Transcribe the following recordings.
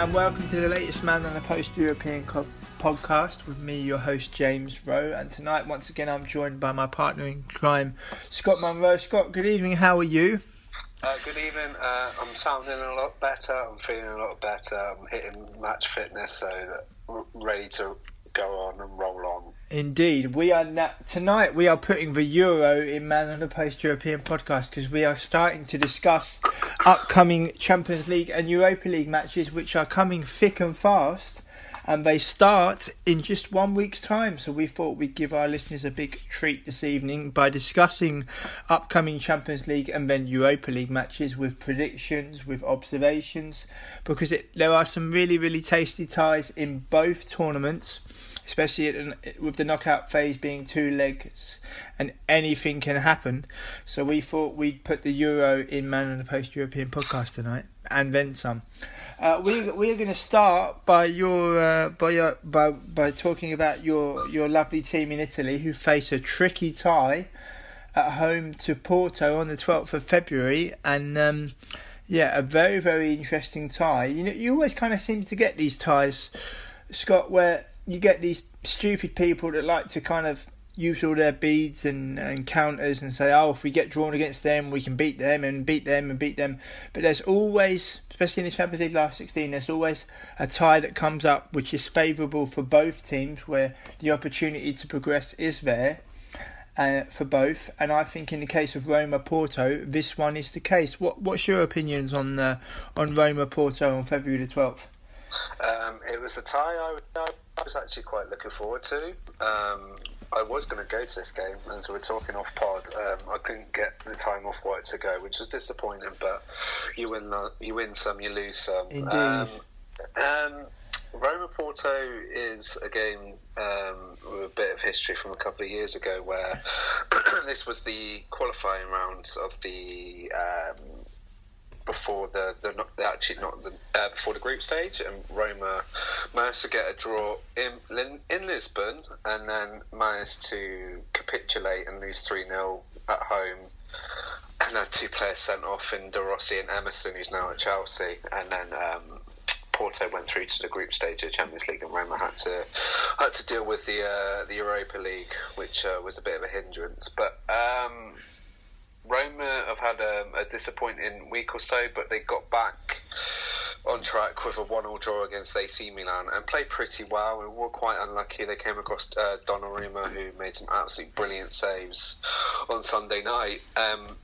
And welcome to the latest Man on a Post European co- podcast with me, your host James Rowe. And tonight, once again, I'm joined by my partner in crime, Scott Munro. Scott, good evening. How are you? Uh, good evening. Uh, I'm sounding a lot better. I'm feeling a lot better. I'm hitting match fitness, so that I'm ready to go on and roll on. Indeed, we are na- tonight. We are putting the Euro in Man on the Post European podcast because we are starting to discuss upcoming Champions League and Europa League matches, which are coming thick and fast, and they start in just one week's time. So we thought we'd give our listeners a big treat this evening by discussing upcoming Champions League and then Europa League matches with predictions, with observations, because it, there are some really, really tasty ties in both tournaments especially at, with the knockout phase being two legs and anything can happen. So we thought we'd put the Euro in Man on the Post European podcast tonight and then some. Uh, we we're going to start by your uh, by your by by talking about your your lovely team in Italy who face a tricky tie at home to Porto on the twelfth of February and. Um, yeah, a very very interesting tie. You know, you always kind of seem to get these ties, Scott, where you get these stupid people that like to kind of use all their beads and, and counters and say, oh, if we get drawn against them, we can beat them and beat them and beat them. But there's always, especially in the Champions League last 16, there's always a tie that comes up which is favourable for both teams where the opportunity to progress is there. Uh, for both, and I think in the case of Roma Porto, this one is the case. What What's your opinions on uh, on Roma Porto on February the twelfth? Um, it was a tie I, was actually quite looking forward to. Um, I was going to go to this game, as we were talking off pod. Um, I couldn't get the time off work to go, which was disappointing. But you win, you win some, you lose some. Indeed. Um, um, Roma Porto is a game um, with a bit of history from a couple of years ago, where this was the qualifying rounds of the um, before the, the, actually not the uh, before the group stage, and Roma managed to get a draw in in Lisbon, and then managed to capitulate and lose three 0 at home. And had two players sent off in De Rossi and Emerson, who's now at Chelsea, and then um, Porto went through to the group stage of the Champions League, and Roma had to had to deal with the uh, the Europa League, which uh, was a bit of a hindrance. But um, Roma have had a, a, disappointing week or so, but they got back on track with a one-all draw against AC Milan and played pretty well. We were quite unlucky. They came across uh, Donnarumma, who made some absolutely brilliant saves on Sunday night. Um,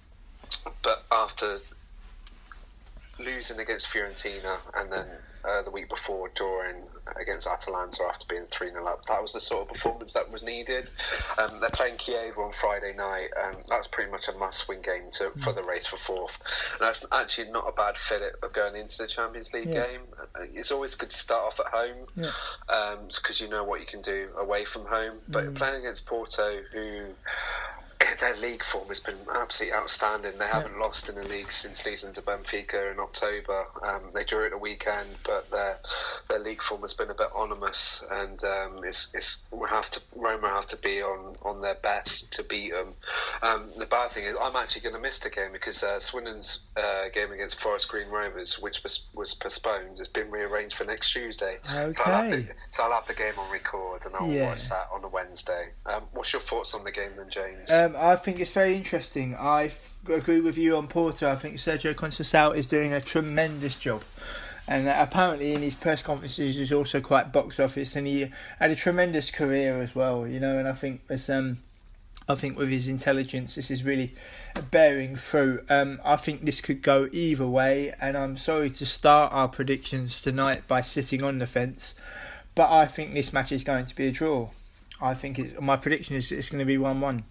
but after losing against Fiorentina and then uh, the week before drawing against Atalanta after being 3 0 up. That was the sort of performance that was needed. Um, they're playing Chievo on Friday night, and that's pretty much a must win game to, for the race for fourth. And that's actually not a bad fit of going into the Champions League Yeah. game. Uh, It's always good to start off at home Yeah. because you know what you can do away from home. But playing against Porto, who their league form has been absolutely outstanding. They haven't lost in the league since losing to Benfica in October. Um, they drew it a weekend, but their their league form has been a bit ominous, and um, it's, it's we have to Roma have to be on, on their best to beat them. Um, the bad thing is, I'm actually going to miss the game because uh, Swindon's uh, game against Forest Green Rovers, which was was postponed, has been rearranged for next Tuesday. So I'll, have Okay. the, so I'll have the game on record, and I'll Yeah. watch that on a Wednesday. Um, what's your thoughts on the game then, James? Um, I think it's very interesting. I f- agree with you on Porto. I think Sergio Conceição is doing a tremendous job. And apparently, in his press conferences, he's also quite box office, and he had a tremendous career as well. You know, and I think um, I think with his intelligence, this is really bearing fruit. Um, I think this could go either way, and I'm sorry to start our predictions tonight by sitting on the fence, but I think this match is going to be a draw. I think my prediction is it's going to be one-one.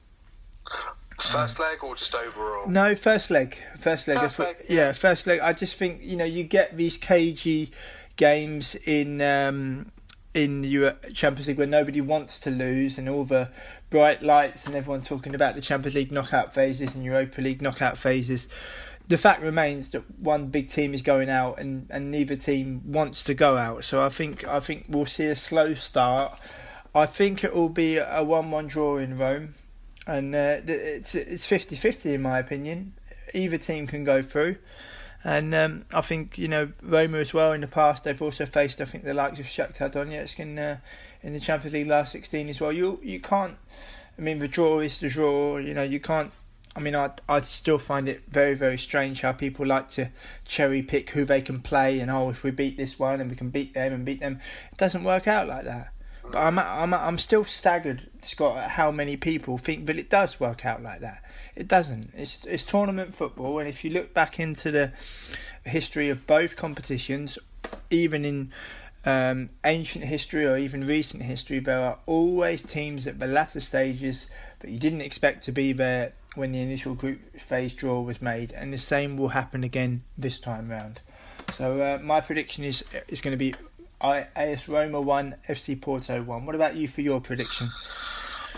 First leg or just overall? No, first leg. First leg. First what- leg, yeah. yeah. first leg. I just think you know you get these cagey games in um, in the Champions League where nobody wants to lose and all the bright lights and everyone talking about the Champions League knockout phases and Europa League knockout phases. The fact remains that one big team is going out and, and neither team wants to go out. So I think I think we'll see a slow start. I think it will be a one-one draw in Rome and uh, it's it's 50-50 in my opinion. Either team can go through, and um, I think you know Roma as well. In the past, they've also faced I think the likes of Shakhtar Donetsk in uh, in the Champions League last sixteen as well. You you can't. I mean, the draw is the draw. You know, you can't. I mean, I I still find it very very strange how people like to cherry pick who they can play and oh if we beat this one and we can beat them and beat them. It doesn't work out like that. But I'm I'm I'm still staggered, Scott, at how many people think that it does work out like that. It doesn't. It's it's tournament football, and if you look back into the history of both competitions, even in um, ancient history or even recent history, there are always teams at the latter stages that you didn't expect to be there when the initial group phase draw was made, and the same will happen again this time round. So uh, my prediction is is going to be AS Roma one, FC Porto one. What about you for your prediction?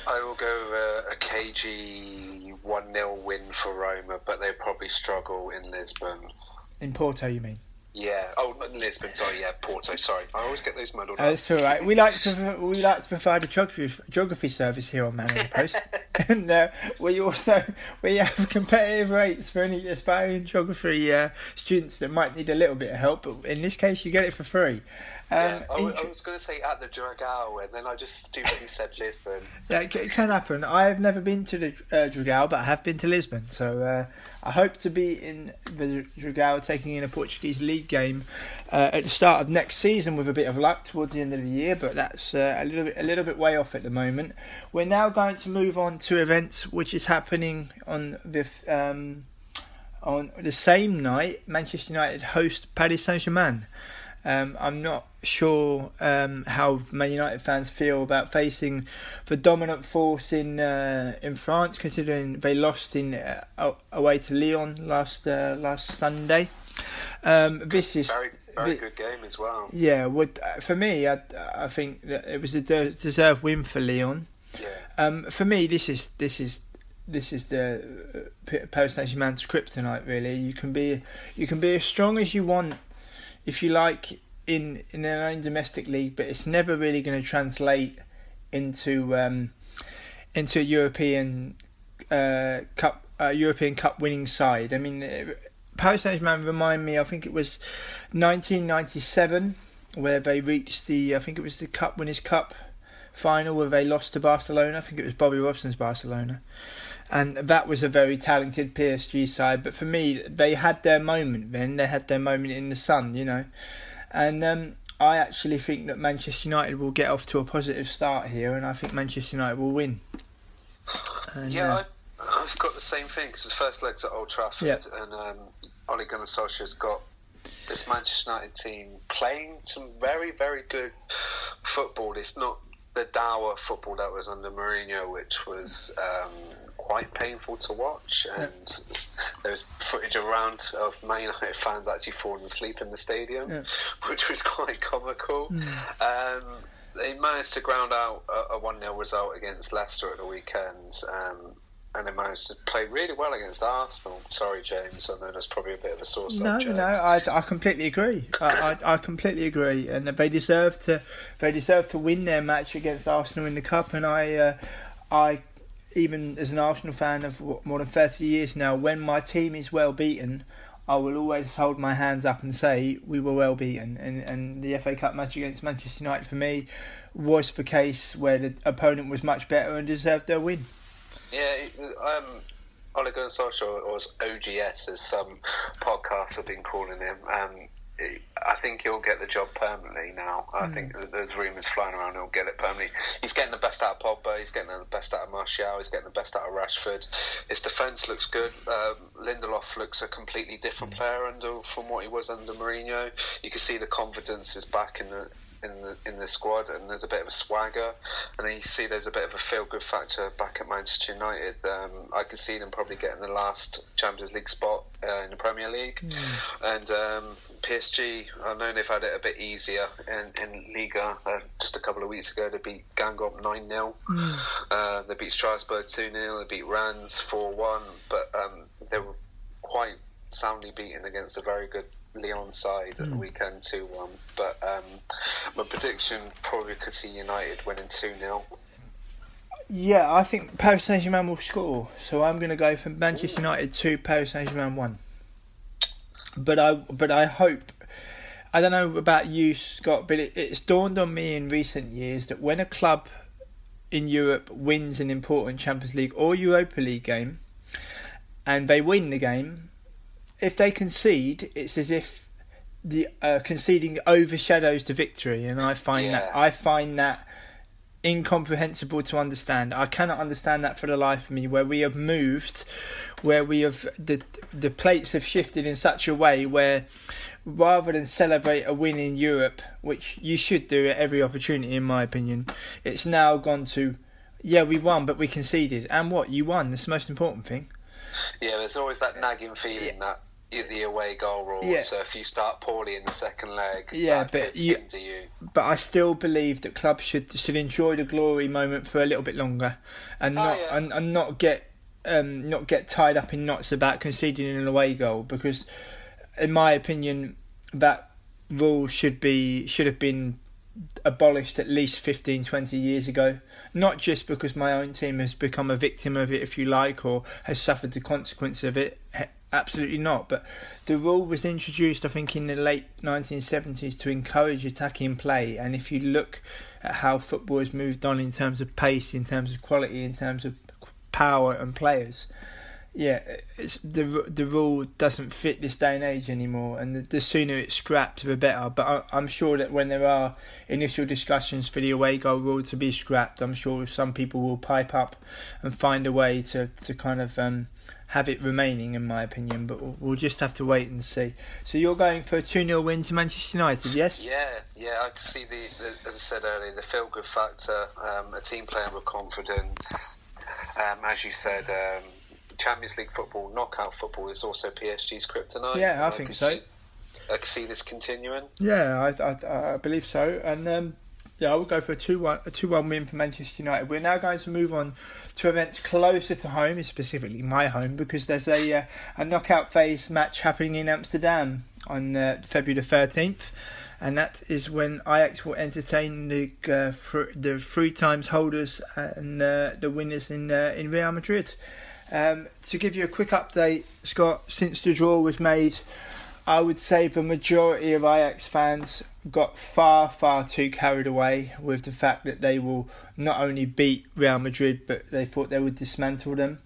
I will go uh, a KG 1 0 win for Roma, but they'll probably struggle in Lisbon. In Porto, you mean? Yeah. Oh, not in Lisbon. Sorry. Yeah, Porto. Sorry. I always get those muddled Uh, up. it's all right. We like to we like to provide a geography geography service here on Man on Post, and uh, we also we have competitive rates for any aspiring geography uh, students that might need a little bit of help. But in this case, you get it for free. Um, yeah, I, w- I was going to say at the Dragao, and then I just stupidly said Lisbon. Yeah, it, it can happen. I have never been to the uh, Dragao, but I have been to Lisbon. So uh, I hope to be in the Dragao taking in a Portuguese league game uh, at the start of next season with a bit of luck towards the end of the year. But that's uh, a little bit a little bit way off at the moment. We're now going to move on to events which is happening on the. Um, on the same night, Manchester United host Paris Saint Germain. Um, I'm not sure um, how Man United fans feel about facing the dominant force in uh, in France, considering they lost in uh, away to Lyon last uh, last Sunday. Um, this is Very, very good game as well. yeah. Would uh, for me, I, I think that it was a de- deserved win for Lyon. Yeah. Um, for me, this is this is this is the uh, Paris Saint Germain's kryptonite. Really, you can be you can be as strong as you want if you like in in their own domestic league, but it's never really going to translate into um, into a European uh, cup uh, European Cup winning side. I mean, Paris Saint Germain remind me. I think it was 1997 where they reached the. I think it was the Cup Winners' Cup final where they lost to Barcelona. I think it was Bobby Robson's Barcelona. And that was a very talented PSG side. But for me, they had their moment then. They had their moment in the sun, you know. And um, I actually think that Manchester United will get off to a positive start here. And I think Manchester United will win. And, Yeah, uh, I've got the same thing because the first leg's at Old Trafford, Yeah. and um, Ole Gunnar Solskjaer's got this Manchester United team playing some very, very good football. It's not the dour football that was under Mourinho, which was um, quite painful to watch. And there's footage around of Man United fans actually falling asleep in the stadium, Yeah. which was quite comical. Um, they managed to ground out a, a 1 0 result against Leicester at the weekend. Um, and they managed to play really well against Arsenal. Sorry, James. I know that's probably a bit of a sore No, subject. no, I, I completely agree. I, I, I completely agree, and they deserve to they deserve to win their match against Arsenal in the cup. And I, uh, I, even as an Arsenal fan of more than thirty years now, when my team is well beaten, I will always hold my hands up and say we were well beaten. And and the FA Cup match against Manchester United for me was the case where the opponent was much better and deserved their win. Yeah, um, Ole Gunnar Solskjaer, or OGS, as some podcasts have been calling him, um, I think he'll get the job permanently now. I Hmm. think there's rumours flying around he'll get it permanently. He's getting the best out of Pogba. He's getting the best out of Martial. He's getting the best out of Rashford. His defence looks good. Um, Lindelof looks a completely different Hmm. player under from what he was under Mourinho. You can see the confidence is back in the in the in the squad, and there's a bit of a swagger. And then you see there's a bit of a feel good factor back at Manchester United. Um, I can see them probably getting the last Champions League spot uh, in the Premier League. And um, PSG, I know they've had it a bit easier in, in Liga. Uh, just a couple of weeks ago, they beat Guingamp 9 0. Uh, they beat Strasbourg 2 0. They beat Rennes 4 1. But um, they were quite soundly beaten against a very good Lyon side at the weekend 2 1. But um, my prediction probably could see United winning 2 0. Yeah, I think Paris Saint Germain will score. So I'm going to go from Manchester United two, Paris Saint Germain one. But I, but I hope. I don't know about you, Scott, but it, it's dawned on me in recent years that when a club in Europe wins an important Champions League or Europa League game, and they win the game, if they concede, it's as if the uh, conceding overshadows the victory, and I find that I find that incomprehensible to understand. I cannot understand that for the life of me. Where we have moved, where we have the the plates have shifted in such a way where rather than celebrate a win in Europe, which you should do at every opportunity, in my opinion, it's now gone to. Yeah, we won, but we conceded. And what? You won. That's the most important thing. Yeah, there's always that nagging feeling that the away goal rule. Yeah. So if you start poorly in the second leg, Yeah, but you- you. but I still believe that clubs should should enjoy the glory moment for a little bit longer, and Oh, not yeah. and, and not get um, not get tied up in knots about conceding an away goal because, in my opinion, that rule should be should have been abolished at least 15 20 years ago not just because my own team has become a victim of it if you like or has suffered the consequence of it absolutely not but the rule was introduced i think in the late 1970s to encourage attacking play and if you look at how football has moved on in terms of pace in terms of quality in terms of power and players yeah, the the rule doesn't fit this day and age anymore, and the, the sooner it's scrapped, the better. But I, I'm sure that when there are initial discussions for the away goal rule to be scrapped, I'm sure some people will pipe up and find a way to to kind of um, have it remaining, in my opinion. But we'll, we'll just have to wait and see. So you're going for a two 0 win to Manchester United, yes? Yeah, yeah, I see the, the as I said earlier, the feel good factor, um, a team playing with confidence. Um, as you said, um, Champions League football, knockout football is also PSG's kryptonite. Yeah, I And think so. See, I can see this continuing. Yeah, I, I, I believe so. And um, yeah, I will go for a two one a two one win for Manchester United. We're now going to move on to events closer to home, specifically my home, because there's a uh, a knockout phase match happening in Amsterdam on uh, February the thirteenth. And that is when Ajax will entertain the uh, fr- the three times holders and uh, the winners in uh, in Real Madrid. Um, to give you a quick update, Scott, since the draw was made, I would say the majority of Ajax fans got far, far too carried away with the fact that they will not only beat Real Madrid, but they thought they would dismantle them.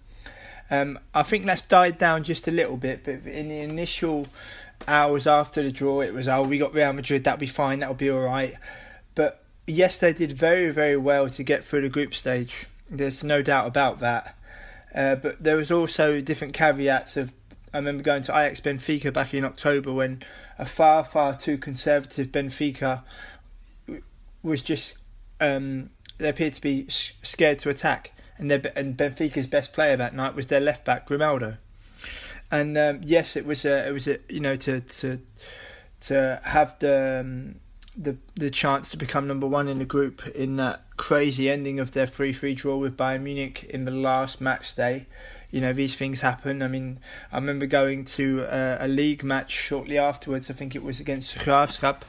Um, I think that's died down just a little bit, but in the initial hours after the draw, it was, oh, we got Real Madrid, that'll be fine, that'll be alright. But yes, they did very, very well to get through the group stage. There's no doubt about that. Uh, but there was also different caveats of. I remember going to Ajax Benfica back in October when a far, far too conservative Benfica was just. Um, they appeared to be scared to attack, and their, and Benfica's best player that night was their left back Grimaldo. And um, yes, it was a, it was a, you know to to to have the um, the the chance to become number one in the group in that crazy ending of their three three draw with Bayern Munich in the last match day. You know these things happen. I mean, I remember going to a, a league match shortly afterwards. I think it was against Graafschap,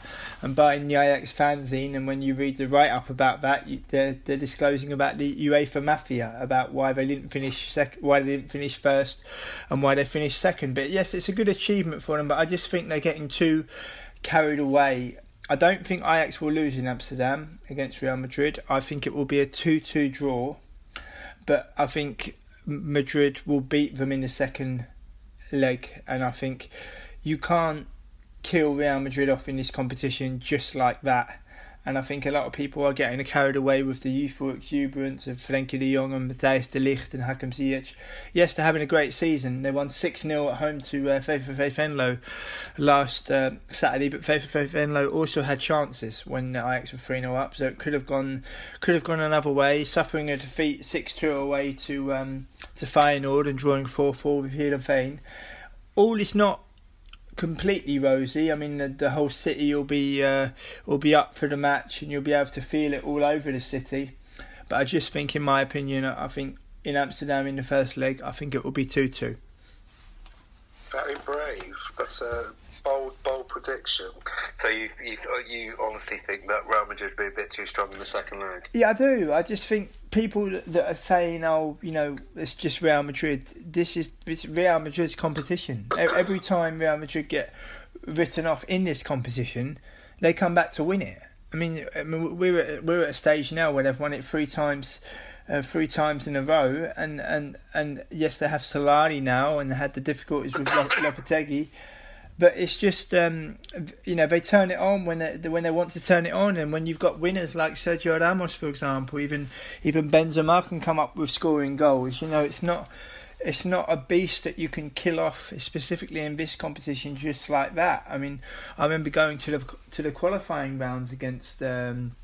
and buying the Ajax fanzine. And when you read the write up about that, you, they're they're disclosing about the UEFA mafia, about why they didn't finish sec- why they didn't finish first, and why they finished second. But yes, it's a good achievement for them. But I just think they're getting too carried away. I don't think Ajax will lose in Amsterdam against Real Madrid. I think it will be a 2 2 draw. But I think Madrid will beat them in the second leg. And I think you can't kill Real Madrid off in this competition just like that. And I think a lot of people are getting carried away with the youthful exuberance of Frenkie de Jong and Matthijs de Ligt and Hakim Ziyech. Yes, they're having a great season. They won 6 0 at home to uh, VVV Venlo last uh, Saturday, but VVV Venlo also had chances when Ajax were 3 0 up, so it could have gone could have gone another way. Suffering a defeat 6 2 away to um, to Feyenoord and drawing 4 4 with Heerenveen. All is not completely rosy. I mean, the, the whole city will be uh, will be up for the match, and you'll be able to feel it all over the city. But I just think, in my opinion, I think in Amsterdam in the first leg, I think it will be two two. Very brave. That's a bold, bold prediction. So you you you honestly think that Real Madrid will be a bit too strong in the second leg? Yeah, I do. I just think people that are saying, "Oh, you know, it's just Real Madrid." This is it's Real Madrid's competition. Every time Real Madrid get written off in this competition, they come back to win it. I mean, I mean we're at, we're at a stage now where they've won it three times. Uh, three times in a row, and, and, and yes, they have Solari now, and they had the difficulties with Lopetegui, but it's just um, you know they turn it on when they when they want to turn it on, and when you've got winners like Sergio Ramos, for example, even even Benzema can come up with scoring goals. You know, it's not it's not a beast that you can kill off specifically in this competition just like that. I mean, I remember going to the to the qualifying rounds against um,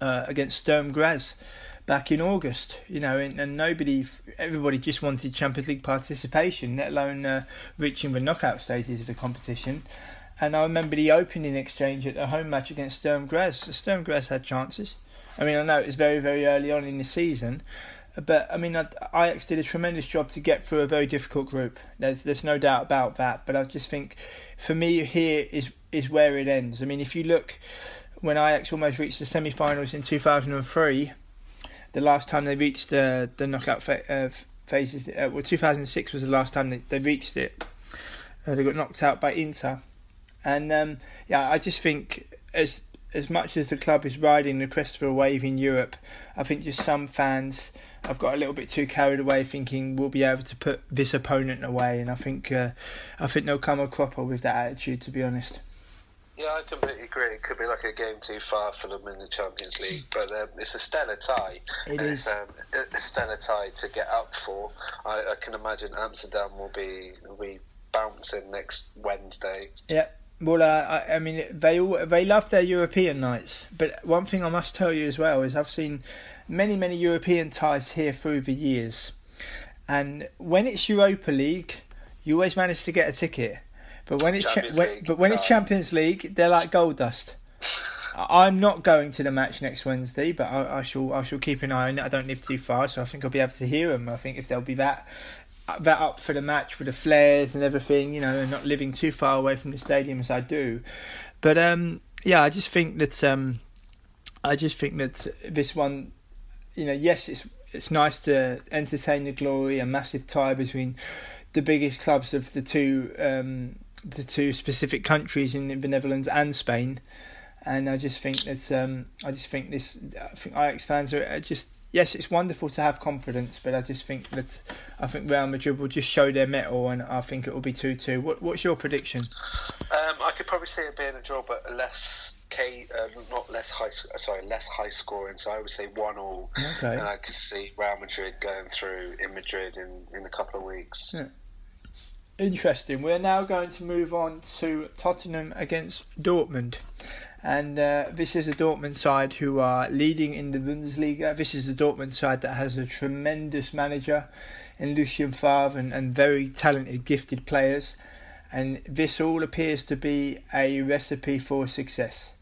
uh, against Sturm Graz back in August, you know, and, and nobody, everybody just wanted Champions League participation, let alone uh, reaching the knockout stages of the competition. And I remember the opening exchange at the home match against Sturm Graz. Sturm Graz had chances. I mean, I know it was very, very early on in the season, but I mean, Ajax did a tremendous job to get through a very difficult group. There's, there's no doubt about that. But I just think, for me, here is is where it ends. I mean, if you look, when Ajax almost reached the semi-finals in 2003 the last time they reached uh, the knockout fa- uh, phases. Uh, well, 2006 was the last time they, they reached it. Uh, they got knocked out by Inter, and um, yeah, I just think as as much as the club is riding the crest of a wave in Europe, I think just some fans have got a little bit too carried away, thinking we'll be able to put this opponent away, and I think uh, I think they'll come a cropper with that attitude. To be honest. Yeah, I completely agree. It could be like a game too far for them in the Champions League, but um, it's a stellar tie. It is. It's um, a stellar tie to get up for. I, I, can imagine Amsterdam will be will be bouncing next Wednesday. Yeah. Well, uh, I, I, mean, they all, they love their European nights, but one thing I must tell you as well is I've seen many many European ties here through the years, and when it's Europa League, you always manage to get a ticket but when it's cha- when, but when it's Champions League, they're like gold dust. I'm not going to the match next Wednesday, but I, I, shall I shall keep an eye on it. I don't live too far, so I think I'll be able to hear them. I think if they'll be that that up for the match with the flares and everything, you know, and not living too far away from the stadium as I do. But um, yeah, I just think that um, I just think that this one, you know, yes, it's it's nice to entertain the glory, a massive tie between the biggest clubs of the two um, the two specific countries in the Netherlands and Spain. And I just think that um, I just think this. I think Ajax fans are just yes, it's wonderful to have confidence, but I just think that I think Real Madrid will just show their mettle, and I think it will be two two. What, what's your prediction? Um, I could probably see it being a draw, but less K, uh, not less high. Sorry, less high scoring. So I would say one all, okay. and I could see Real Madrid going through in Madrid in, in a couple of weeks. Yeah. Interesting. We're now going to move on to Tottenham against Dortmund. And uh, this is a Dortmund side who are leading in the Bundesliga. This is a Dortmund side that has a tremendous manager in Lucien Favre and, and very talented, gifted players. And this all appears to be a recipe for success.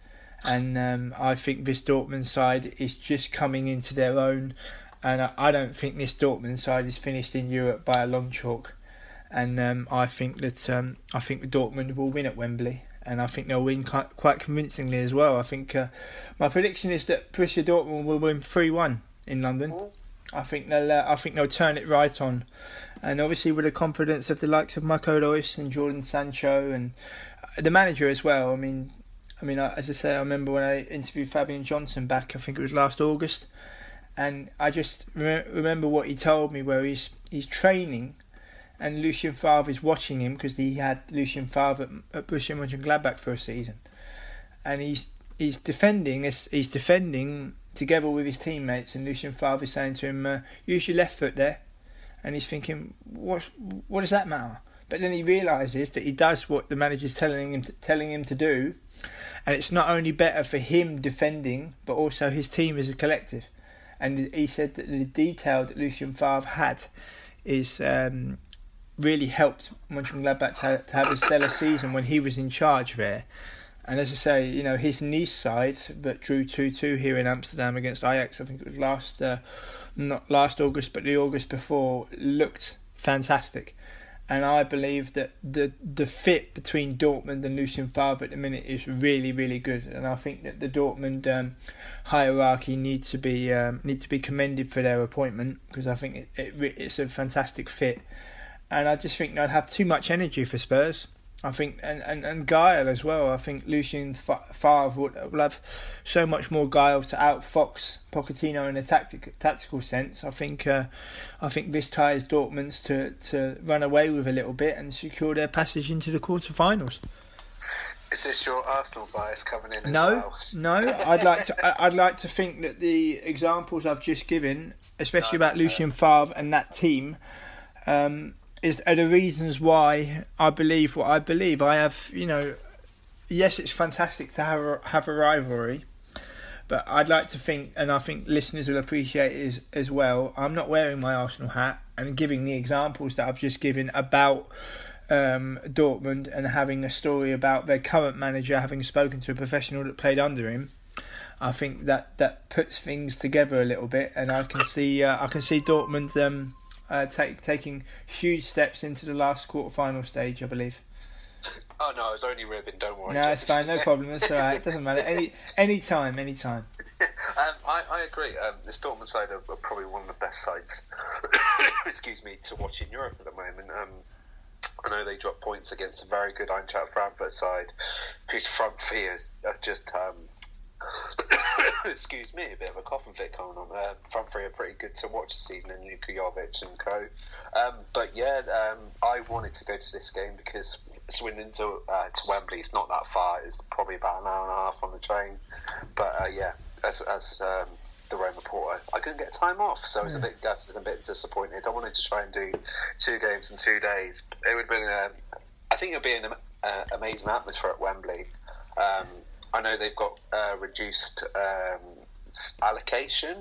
And um, I think this Dortmund side is just coming into their own. And I, I don't think this Dortmund side is finished in Europe by a long chalk and um, I think that um, I think the Dortmund will win at Wembley, and I think they'll win quite convincingly as well. I think uh, my prediction is that Borussia Dortmund will win three one in London. I think they'll uh, I think they'll turn it right on, and obviously with the confidence of the likes of Marco Reus and Jadon Sancho and uh, the manager as well. I mean, I mean, as I say, I remember when I interviewed Fabian Johnson back. I think it was last August, and I just re- remember what he told me, where he's he's training and Lucien Favre is watching him because he had Lucien Favre at, at Borussia Mönchengladbach for a season, and he's he's defending he's defending together with his teammates, and Lucien Favre is saying to him, uh, "Use your left foot there," and he's thinking, "What what does that matter?" But then he realizes that he does what the manager's telling him to, telling him to do, and it's not only better for him defending, but also his team as a collective. And he said that the detail that Lucien Favre had is um, really helped Mönchengladbach to, to have a stellar season when he was in charge there. And as I say, you know, his Nice side that drew 2 2 here in Amsterdam against Ajax, I think it was last, uh, not last August, but the August before, looked fantastic. And I believe that the the fit between Dortmund and Lucien Favre at the minute is really, really good. And I think that the Dortmund um, hierarchy needs to be um, need to be commended for their appointment because I think it, it it's a fantastic fit. And I just think they'd have too much energy for Spurs. I think, and, and, and guile as well. I think Lucien Favre would, will have so much more guile to outfox Pochettino in a tactic, tactical sense. I think, uh, I think this ties Dortmund to, to run away with a little bit and secure their passage into the quarterfinals. Is this your Arsenal bias coming in? no, well? no. I'd like to. I'd like to think that the examples I've just given, especially no, about no. Lucien Favre and that team, um, is are the reasons why I believe what I believe. I have, you know, yes, it's fantastic to have a, have a rivalry, but I'd like to think, and I think listeners will appreciate it as, as well. I'm not wearing my Arsenal hat and giving the examples that I've just given about um, Dortmund and having a story about their current manager having spoken to a professional that played under him. I think that that puts things together a little bit, and I can see uh, I can see Dortmund. Um, uh, take, taking huge steps into the last quarter-final stage, I believe. Oh no, I was only ribbing. Don't worry. No, it's fine. No problem. It's all right. It doesn't matter. Any any time, any time. Um, I, I agree. Um, this Dortmund side are, are, probably one of the best sides. excuse me, to watch in Europe at the moment. Um, I know they dropped points against a very good Eintracht Frankfurt side, whose front three are just um, excuse me, a bit of a coffin fit going on. Uh, front three are pretty good to watch this season, and Luka Jovic and co. Um, but yeah, um, I wanted to go to this game because Swindon to uh, to Wembley is not that far. It's probably about an hour and a half on the train. But uh, yeah, as as um, the Rome reporter, I couldn't get time off, so I was a bit gutted, and a bit disappointed. I wanted to try and do two games in two days. It would have been, um, I think, it would be an uh, amazing atmosphere at Wembley. Um, I know they've got uh, reduced um, allocation.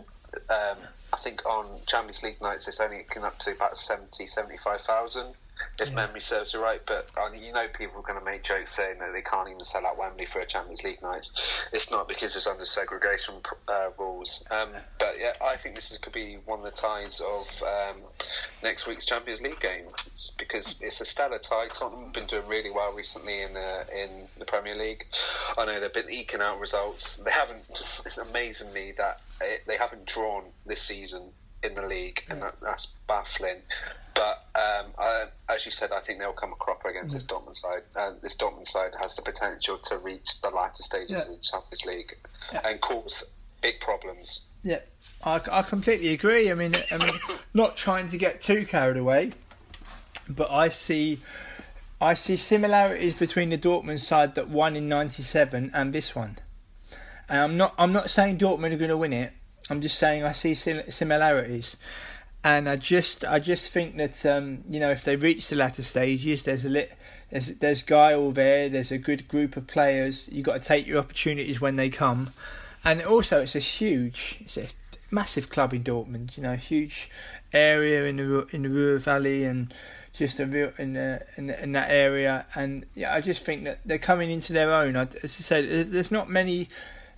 Um, I think on Champions League nights it's only up to about 70, 75,000 if yeah. memory serves me right. But you know, people are going to make jokes saying that they can't even sell out Wembley for a Champions League night. It's not because it's under segregation uh, rules. Um, but yeah, I think this is, could be one of the ties of um, next week's Champions League game it's because it's a stellar tie. Tottenham have been doing really well recently in uh, in the Premier League. I know they've been eking out results. They haven't. It's amazingly that it, they haven't drawn this season in the league, and that, that's baffling. But um, I, as you said, I think they'll come a cropper against this Dortmund side. Uh, this Dortmund side has the potential to reach the latter stages yeah. of the Champions League yeah. and cause big problems. Yeah, I, I completely agree. I mean, I mean, not trying to get too carried away, but I see, I see similarities between the Dortmund side that won in '97 and this one. And I'm not, I'm not saying Dortmund are going to win it. I'm just saying I see similarities and I just I just think that um, you know if they reach the latter stages, there's a lit, there's there's Guile there, there's a good group of players. You got to take your opportunities when they come, and also it's a huge, it's a massive club in Dortmund. You know, huge area in the in the Ruhr Valley and just a real in, the, in, in that area. And yeah, I just think that they're coming into their own. As I said, there's not many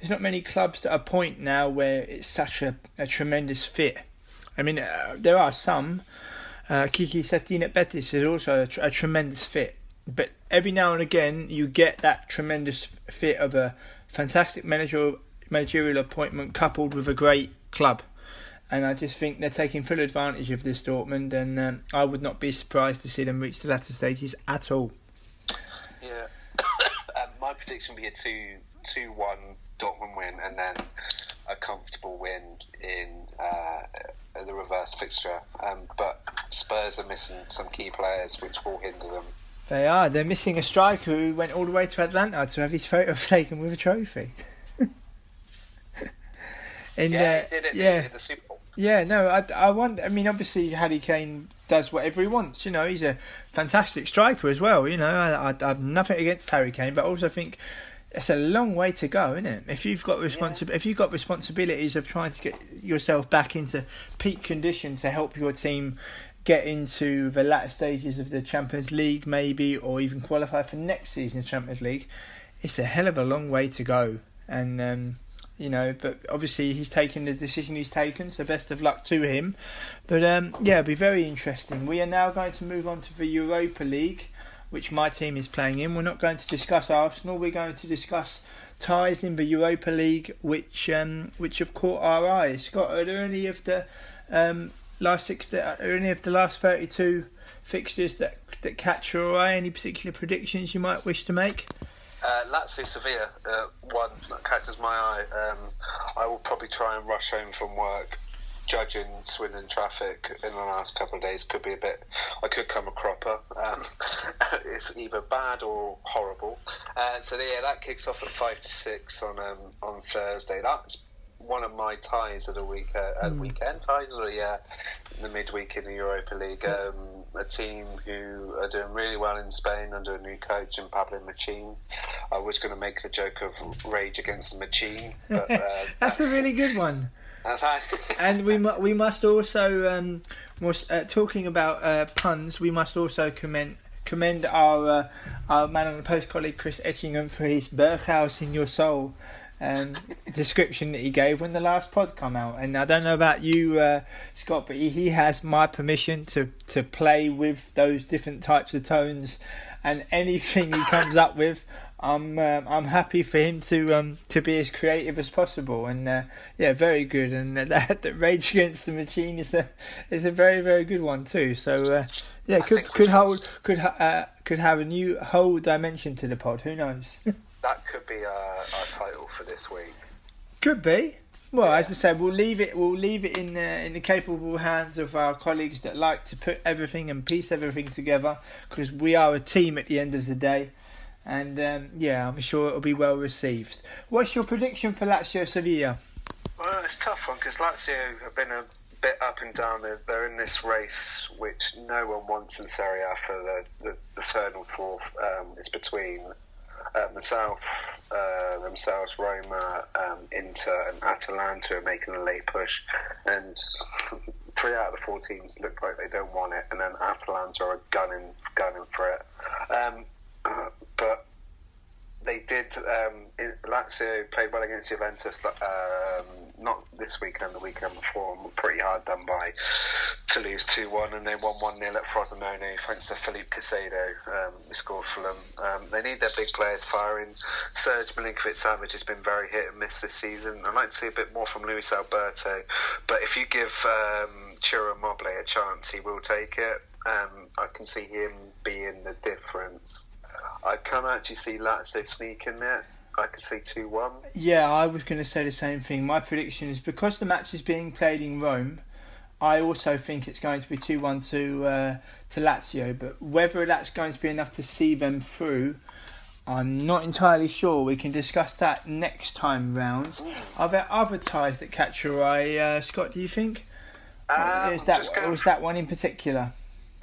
there's not many clubs that are point now where it's such a, a tremendous fit I mean, uh, there are some. Uh, Quique Setien at Betis is also a, tr- a, tremendous fit, but every now and again you get that tremendous fit of a fantastic managerial managerial appointment coupled with a great club. And I just think they're taking full advantage of this Dortmund, and um, I would not be surprised to see them reach the latter stages at all. Yeah, um, my prediction would be a 2 2 1 Dortmund win, and then a comfortable win in uh, the reverse fixture. Um, but Spurs are missing some key players, which will hinder them. They are. They're missing a striker who went all the way to Atlanta to have his photo taken with a trophy. Yeah, uh, did it. Yeah. The Super Bowl. Yeah, no, I, I want. I mean, obviously, Harry Kane does whatever he wants. You know, he's a fantastic striker as well. You know, I, I, I have nothing against Harry Kane, but I also think it's a long way to go, isn't it? If you've got responsi- yeah. if you've got responsibilities of trying to get yourself back into peak condition to help your team get into the latter stages of the Champions League, maybe, or even qualify for next season's Champions League, it's a hell of a long way to go. And um, you know, but obviously he's taken the decision he's taken, so best of luck to him. But um, yeah, it'll be very interesting. We are now going to move on to the Europa League, which my team is playing in. We're not going to discuss Arsenal. We're going to discuss ties in the Europa League, which um, which have caught our eyes. Scott, are any of the um, last six? Are any of the last thirty-two fixtures that that catch your eye? Any particular predictions you might wish to make? Uh, Lazio Sevilla, uh, one that catches my eye. Um, I will probably try and rush home from work. Judging Swindon traffic in the last couple of days could be a bit. I could come a cropper. Um, it's either bad or horrible. Uh, so yeah, that kicks off at five to six on um, on Thursday. That's one of my ties of the week. Uh, mm. Weekend ties, or yeah, the midweek in the Europa League. Um, a team who are doing really well in Spain under a new coach in Pablo Machin. I was going to make the joke of rage against Machin, but uh, that's a really good one. and we mu- we must also um, was, uh, talking about uh, puns. We must also commend commend our uh, our man on the post colleague Chris Etchingham for his Berghaus in your soul um, description that he gave when the last pod come out. And I don't know about you, uh, Scott, but he, he has my permission to, to play with those different types of tones and anything he comes up with. I'm um, I'm happy for him to um to be as creative as possible and uh, yeah very good and that, that Rage Against the Machine is a is a very very good one too so uh, yeah could could hold could uh, could have a new whole dimension to the pod who knows that could be our, our title for this week. Could be. Well, as I said, we'll leave it. We'll leave it in in the capable hands of our colleagues that like to put everything and piece everything together, because we are a team at the end of the day. And um, yeah, I'm sure it'll be well received. What's your prediction for Lazio Sevilla? Well, it's a tough one because Lazio have been a bit up and down. They're, they're, in this race which no one wants in Serie A for the, the, the third and fourth. Um, it's between um, uh, themselves, Roma, um, Inter, and Atalanta are making a late push, and three out of the four teams look like they don't want it, and then Atalanta are gunning gunning for it. Um, but they did. Um, Lazio played well against Juventus. Um, not this weekend, the weekend before. Pretty hard done by to lose two one, and they won one 0 at Frosinone thanks to Felipe Caicedo. Um, he scored for them. Um, they need their big players firing. Serge Milinkovic-Savic has been very hit and miss this season. I'd like to see a bit more from Luis Alberto, but if you give um, Ciro Immobile a chance, he will take it. Um, I can see him being the difference. I can't actually see Lazio sneaking there. I could see 2 1. Yeah, I was going to say the same thing. My prediction is because the match is being played in Rome, I also think it's going to be 2 1 to, uh, to Lazio. But whether that's going to be enough to see them through, I'm not entirely sure. We can discuss that next time round. Are there other ties that catch your eye, uh, Scott? Do you think? Um, is that or is that one in particular?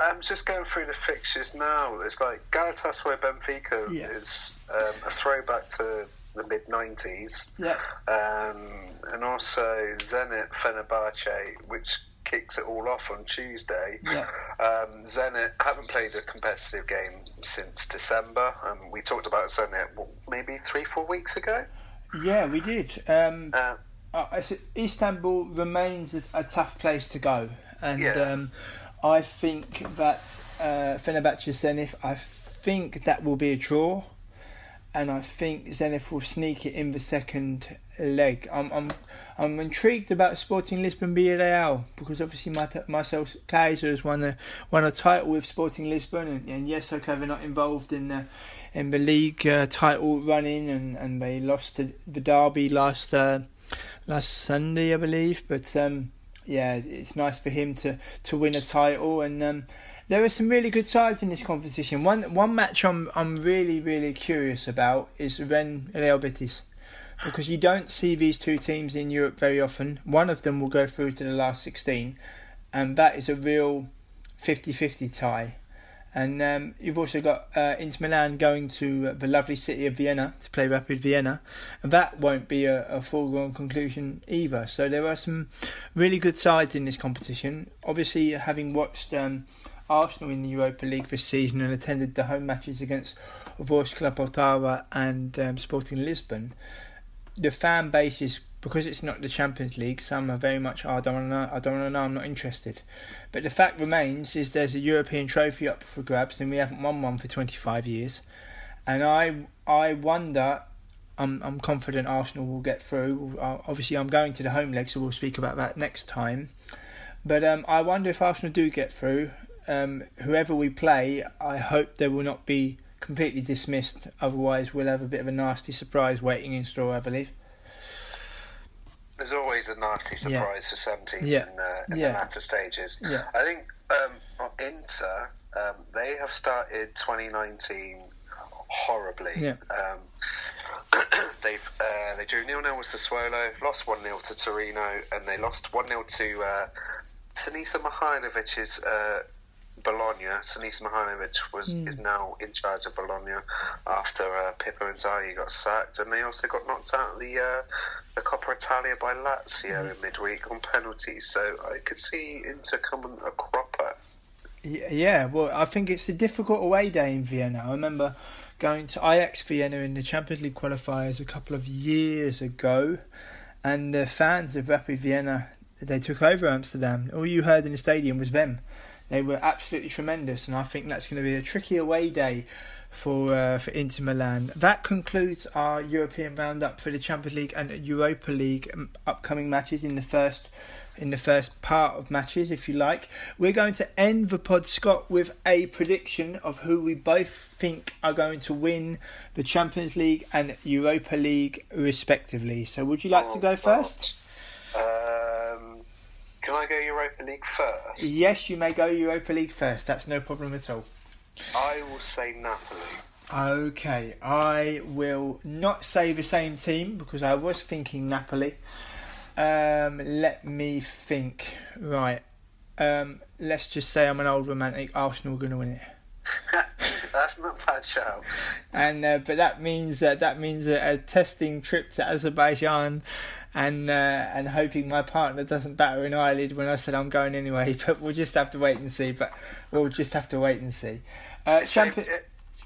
I'm just going through the fixtures now. It's like Galatasaray Benfica yeah. is um, a throwback to the mid 90s. Yeah. Um, and also Zenit Fenerbahce, which kicks it all off on Tuesday. Yeah. Um, Zenit haven't played a competitive game since December. Um, we talked about Zenit maybe three, four weeks ago. Yeah, we did. Um, uh, uh, Istanbul remains a, a, tough place to go, and yeah. I think that uh, Fenerbahce Zenit. I think that will be a draw, and I think Zenit will sneak it in the second leg. I'm I'm I'm intrigued about Sporting Lisbon Villarreal because obviously my, Marcel Keizer has won a won a title with Sporting Lisbon, and, and yes, okay, they're not involved in the in the league uh, title running, and, and they lost the derby last uh, last Sunday, I believe, but. Um, yeah, it's nice for him to, to win a title. And um, there are some really good sides in this competition. One one match I'm I'm really really curious about is Rennes Real Betis because you don't see these two teams in Europe very often. One of them will go through to the last 16, and that is a real 50 50 tie. And um, you've also got uh, Inter Milan going to the lovely city of Vienna to play Rapid Vienna, and that won't be a, a foregone conclusion either. So there are some really good sides in this competition. Obviously, having watched um, Arsenal in the Europa League this season and attended the home matches against Club Ottawa and um, Sporting Lisbon, the fan base is because it's not the Champions League. Some are very much, oh, I don't want to know. I don't want to know. I'm not interested. But the fact remains is there's a European trophy up for grabs, and we haven't won one for 25 years. And I, I wonder. I'm, I'm confident Arsenal will get through. Obviously, I'm going to the home leg, so we'll speak about that next time. But um, I wonder if Arsenal do get through. Um, whoever we play, I hope there will not be completely dismissed. Otherwise, we'll have a bit of a nasty surprise waiting in store, I believe. There's always a nasty surprise yeah. for some teams yeah. in, uh, in yeah. the latter stages. I think um, Inter, um, they have started 2019 horribly. Um, they've uh, they drew nil nil with Sassuolo, lost one 0 to Torino, and they lost one 0 to uh, Sinisa Mihajlovic's uh, Bologna. Sinisa Mihajlovic was mm. is now in charge of Bologna after uh, Pippo Inzaghi got sacked, and they also got knocked out of the uh, the Coppa Italia by Lazio mm. in midweek on penalties. So I could see Inter coming a cropper. Yeah, well, I think it's a difficult away day in Vienna. I remember going to Ajax Vienna in the Champions League qualifiers a couple of years ago, and the fans of Rapid Vienna they took over Amsterdam. All you heard in the stadium was them. They were absolutely tremendous, and I think that's going to be a tricky away day for uh, for Inter Milan. That concludes our European roundup for the Champions League and Europa League um, upcoming matches in the first in the first part of matches, if you like. We're going to end the pod, Scott, with a prediction of who we both think are going to win the Champions League and Europa League, respectively. So, would you like oh, to go first? Um, can I go Europa League first? Yes, you may go Europa League first. That's no problem at all. I will say Napoli. Okay, I will not say the same team because I was thinking Napoli. Um, let me think. Right. Um, let's just say I'm an old romantic. Arsenal are going to win it. That's not bad show. And uh, but that means uh, that means a, a testing trip to Azerbaijan and uh, and hoping my partner doesn't batter an eyelid when I said I'm going anyway. But we'll just have to wait and see. But we'll just have to wait and see. Uh, so if,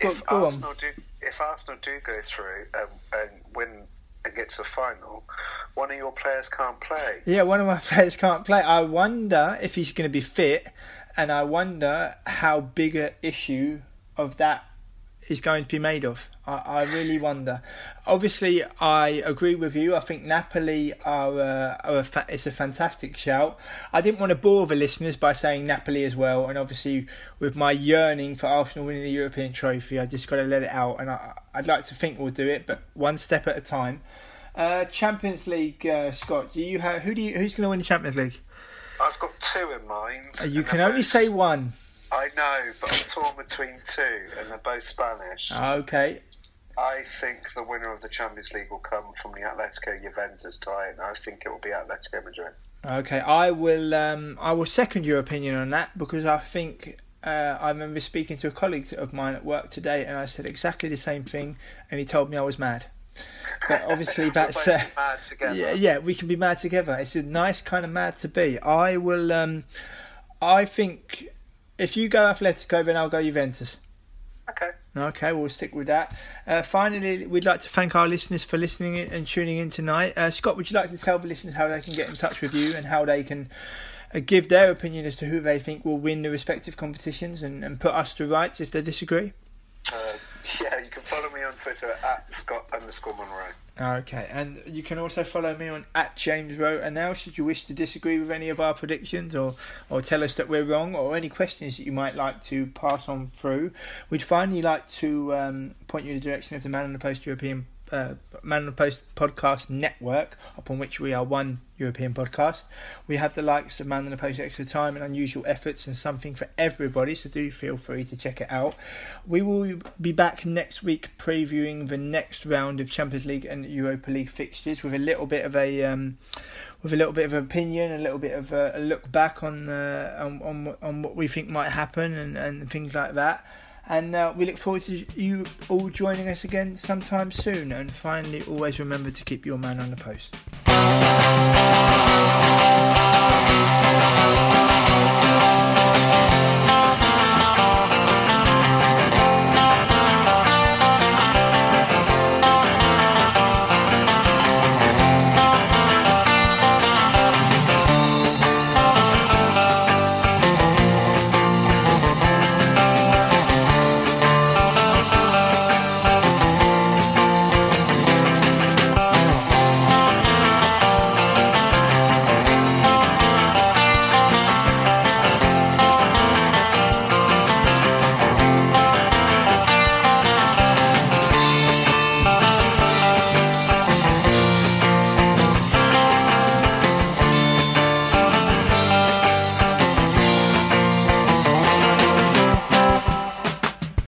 if go, Arsenal on. do if Arsenal do go through um, and win and get to the final, one of your players can't play. Yeah, one of my players can't play. I wonder if he's going to be fit, and I wonder how big a issue of that is going to be made of. I, I really wonder. Obviously, I agree with you. I think Napoli are, uh, are a fa- it's a fantastic shout. I didn't want to bore the listeners by saying Napoli as well, and obviously with my yearning for Arsenal winning the European trophy, I just got to let it out. And I, would like to think we'll do it, but one step at a time. Uh, Champions League, uh, Scott. Do you have who do you who's going to win the Champions League? I've got two in mind. Uh, you can only say one. I know, but I'm torn between two, and they're both Spanish. Okay. I think the winner of the Champions League will come from the Atletico Juventus tie, and I think it will be Atletico Madrid. Okay, I will. Um, I will second your opinion on that because I think uh, I remember speaking to a colleague of mine at work today, and I said exactly the same thing, and he told me I was mad. But obviously, that's uh, yeah, yeah. We can be mad together. It's a nice kind of mad to be. I will. Um, I think if you go Atletico, then I'll go Juventus. Okay. Okay, we'll stick with that. Uh, finally, we'd like to thank our listeners for listening and tuning in tonight. Uh, Scott, would you like to tell the listeners how they can get in touch with you and how they can uh, give their opinion as to who they think will win the respective competitions and, and put us to rights if they disagree? Uh, yeah, you can follow me on Twitter at Scott underscore Monroe. Okay, and you can also follow me on at James Rowe and now should you wish to disagree with any of our predictions or, or tell us that we're wrong or any questions that you might like to pass on through. We'd finally like to um, point you in the direction of the Man on the Post European uh, Man on the Post podcast network, upon which we are one European podcast. We have the likes of Man on the Post Extra Time and Unusual Efforts and something for everybody, so do feel free to check it out. We will be back next week previewing the next round of Champions League and Europa League fixtures with a little bit of a um, with a little bit of opinion, a little bit of a, look back on, uh, on, on on what we think might happen and, and things like that. And uh, we look forward to you all joining us again sometime soon. And finally, always remember to keep your man on the post.